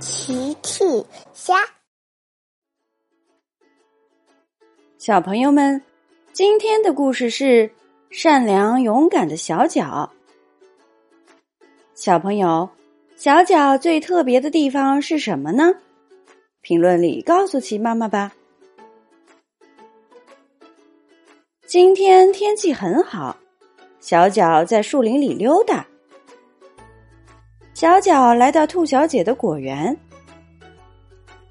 奇趣虾，小朋友们，今天的故事是善良勇敢的小脚。小朋友，小脚最特别的地方是什么呢？评论里告诉奇妈妈吧。今天天气很好，小脚在树林里溜达。小脚来到兔小姐的果园，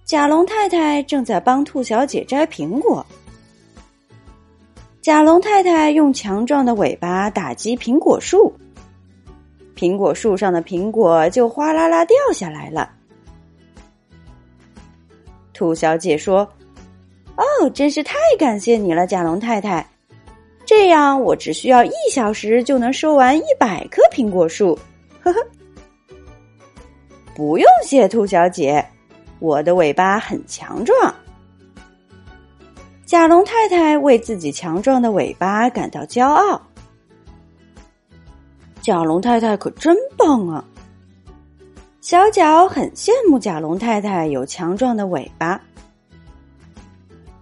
甲龙太太正在帮兔小姐摘苹果。甲龙太太用强壮的尾巴打击苹果树，苹果树上的苹果就哗啦啦掉下来了。兔小姐说：“哦，真是太感谢你了，甲龙太太！这样我只需要一小时就能收完一百棵苹果树。”呵呵。不用谢，兔小姐，我的尾巴很强壮。甲龙太太为自己强壮的尾巴感到骄傲。甲龙太太可真棒啊！小脚很羡慕甲龙太太有强壮的尾巴。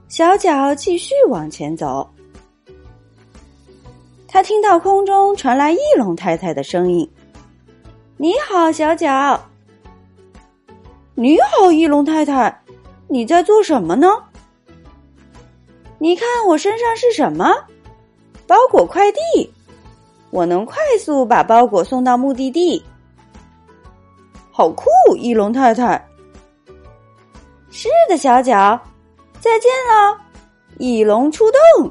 小脚继续往前走，他听到空中传来翼龙太太的声音：“你好，小脚。”你好，翼龙太太，你在做什么呢？你看我身上是什么？包裹快递，我能快速把包裹送到目的地。好酷，翼龙太太。是的，小脚，再见了，翼龙出动。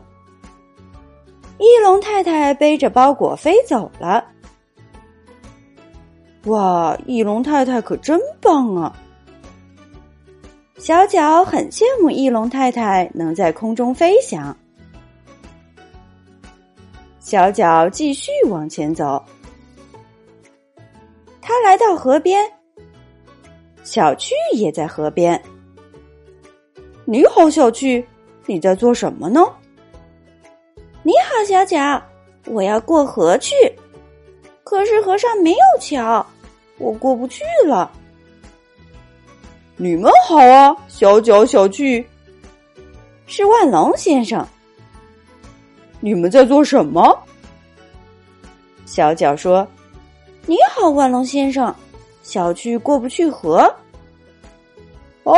翼龙太太背着包裹飞走了。哇，翼龙太太可真棒啊！小脚很羡慕翼龙太太能在空中飞翔。小脚继续往前走，他来到河边，小趣也在河边。你好，小趣，你在做什么呢？你好，小脚，我要过河去，可是河上没有桥，我过不去了。你们好啊，小脚、小趣，是万龙先生。你们在做什么？小脚说：“你好，万龙先生。”小趣过不去河。哦，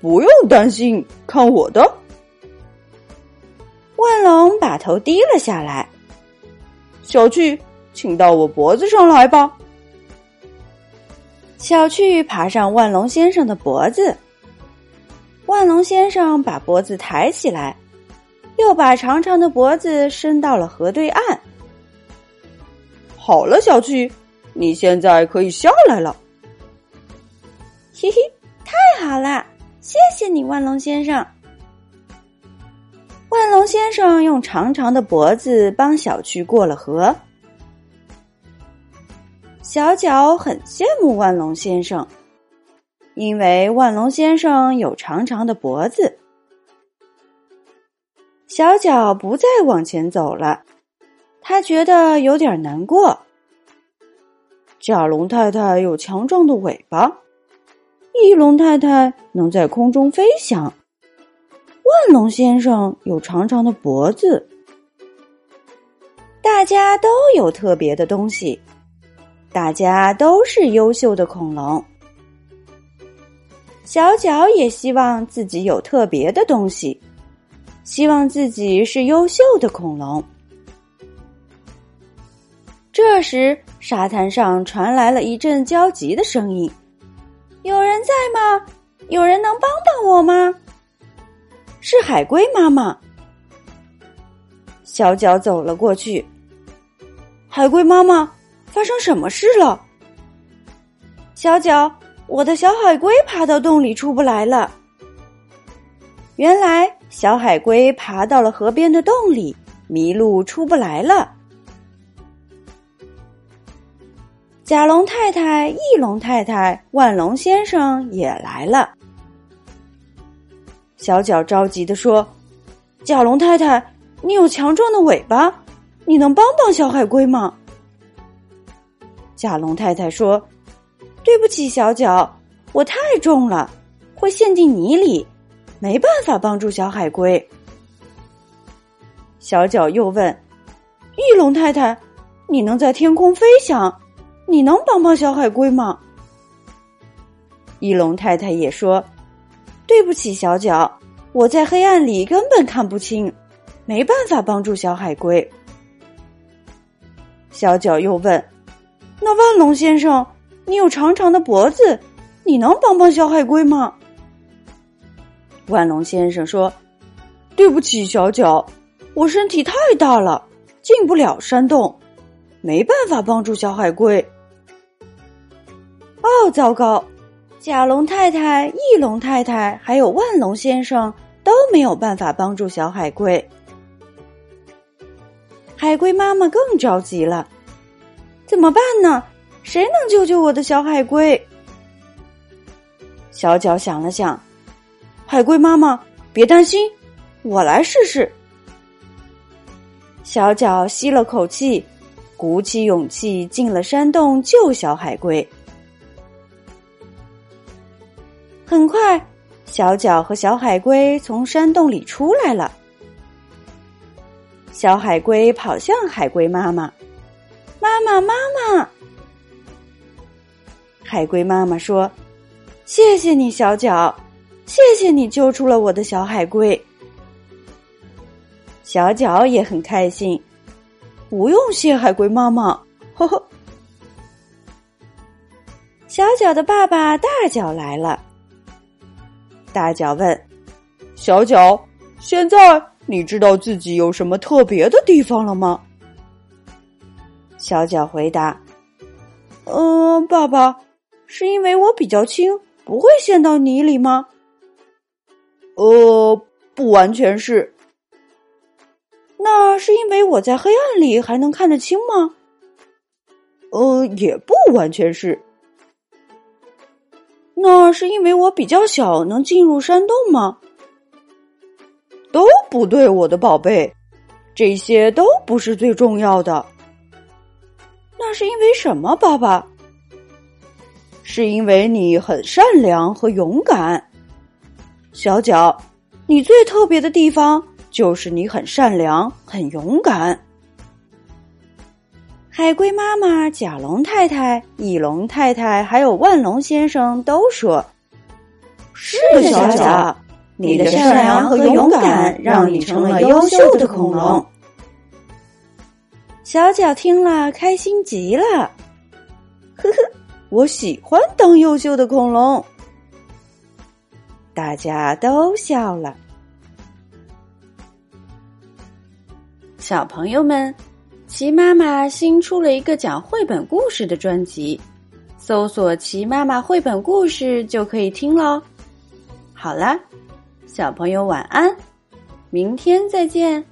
不用担心，看我的。万龙把头低了下来。小趣，请到我脖子上来吧。小趣爬上万龙先生的脖子，万龙先生把脖子抬起来，又把长长的脖子伸到了河对岸。好了，小趣，你现在可以下来了。嘿嘿，太好了，谢谢你，万龙先生。万龙先生用长长的脖子帮小趣过了河。小脚很羡慕万龙先生，因为万龙先生有长长的脖子。小脚不再往前走了，他觉得有点难过。甲龙太太有强壮的尾巴，翼龙太太能在空中飞翔，万龙先生有长长的脖子，大家都有特别的东西。大家都是优秀的恐龙，小脚也希望自己有特别的东西，希望自己是优秀的恐龙。这时，沙滩上传来了一阵焦急的声音：“有人在吗？有人能帮帮我吗？”是海龟妈妈。小脚走了过去，海龟妈妈。发生什么事了？小脚，我的小海龟爬到洞里出不来了。原来，小海龟爬到了河边的洞里，迷路出不来了。甲龙太太、翼龙太太、万龙先生也来了。小脚着急的说：“甲龙太太，你有强壮的尾巴，你能帮帮小海龟吗？”甲龙太太说：“对不起，小脚，我太重了，会陷进泥里，没办法帮助小海龟。”小脚又问：“翼龙太太，你能在天空飞翔？你能帮帮小海龟吗？”翼龙太太也说：“对不起，小脚，我在黑暗里根本看不清，没办法帮助小海龟。”小脚又问：“那万龙先生，你有长长的脖子，你能帮帮小海龟吗？”万龙先生说：“对不起，小脚，我身体太大了，进不了山洞，没办法帮助小海龟。”哦，糟糕！甲龙太太、翼龙太太还有万龙先生都没有办法帮助小海龟。海龟妈妈更着急了，怎么办呢？谁能救救我的小海龟？小脚想了想，海龟妈妈，别担心，我来试试。小脚吸了口气，鼓起勇气进了山洞救小海龟。很快，小脚和小海龟从山洞里出来了。小海龟跑向海龟妈妈：“妈妈，妈妈！”海龟妈妈说：“谢谢你，小脚，谢谢你救出了我的小海龟。”小脚也很开心，不用谢，海龟妈妈。呵呵。小脚的爸爸大脚来了。大脚问：“小脚，现在？”你知道自己有什么特别的地方了吗？小脚回答：“嗯，爸爸，是因为我比较轻，不会陷到泥里吗？”呃，不完全是。那是因为我在黑暗里还能看得清吗？呃，也不完全是。那是因为我比较小，能进入山洞吗？都不对，我的宝贝，这些都不是最重要的。那是因为什么，爸爸？是因为你很善良和勇敢。小脚，你最特别的地方就是你很善良、很勇敢。海龟妈妈、甲龙太太、翼龙太太还有万龙先生都说：“是的，小脚。”你的善良和勇敢让你成了优秀的恐龙。小脚听了，开心极了。呵呵，我喜欢当优秀的恐龙。大家都笑了。小朋友们，齐妈妈新出了一个讲绘本故事的专辑，搜索“齐妈妈绘本故事”就可以听喽。好了。小朋友晚安，明天再见。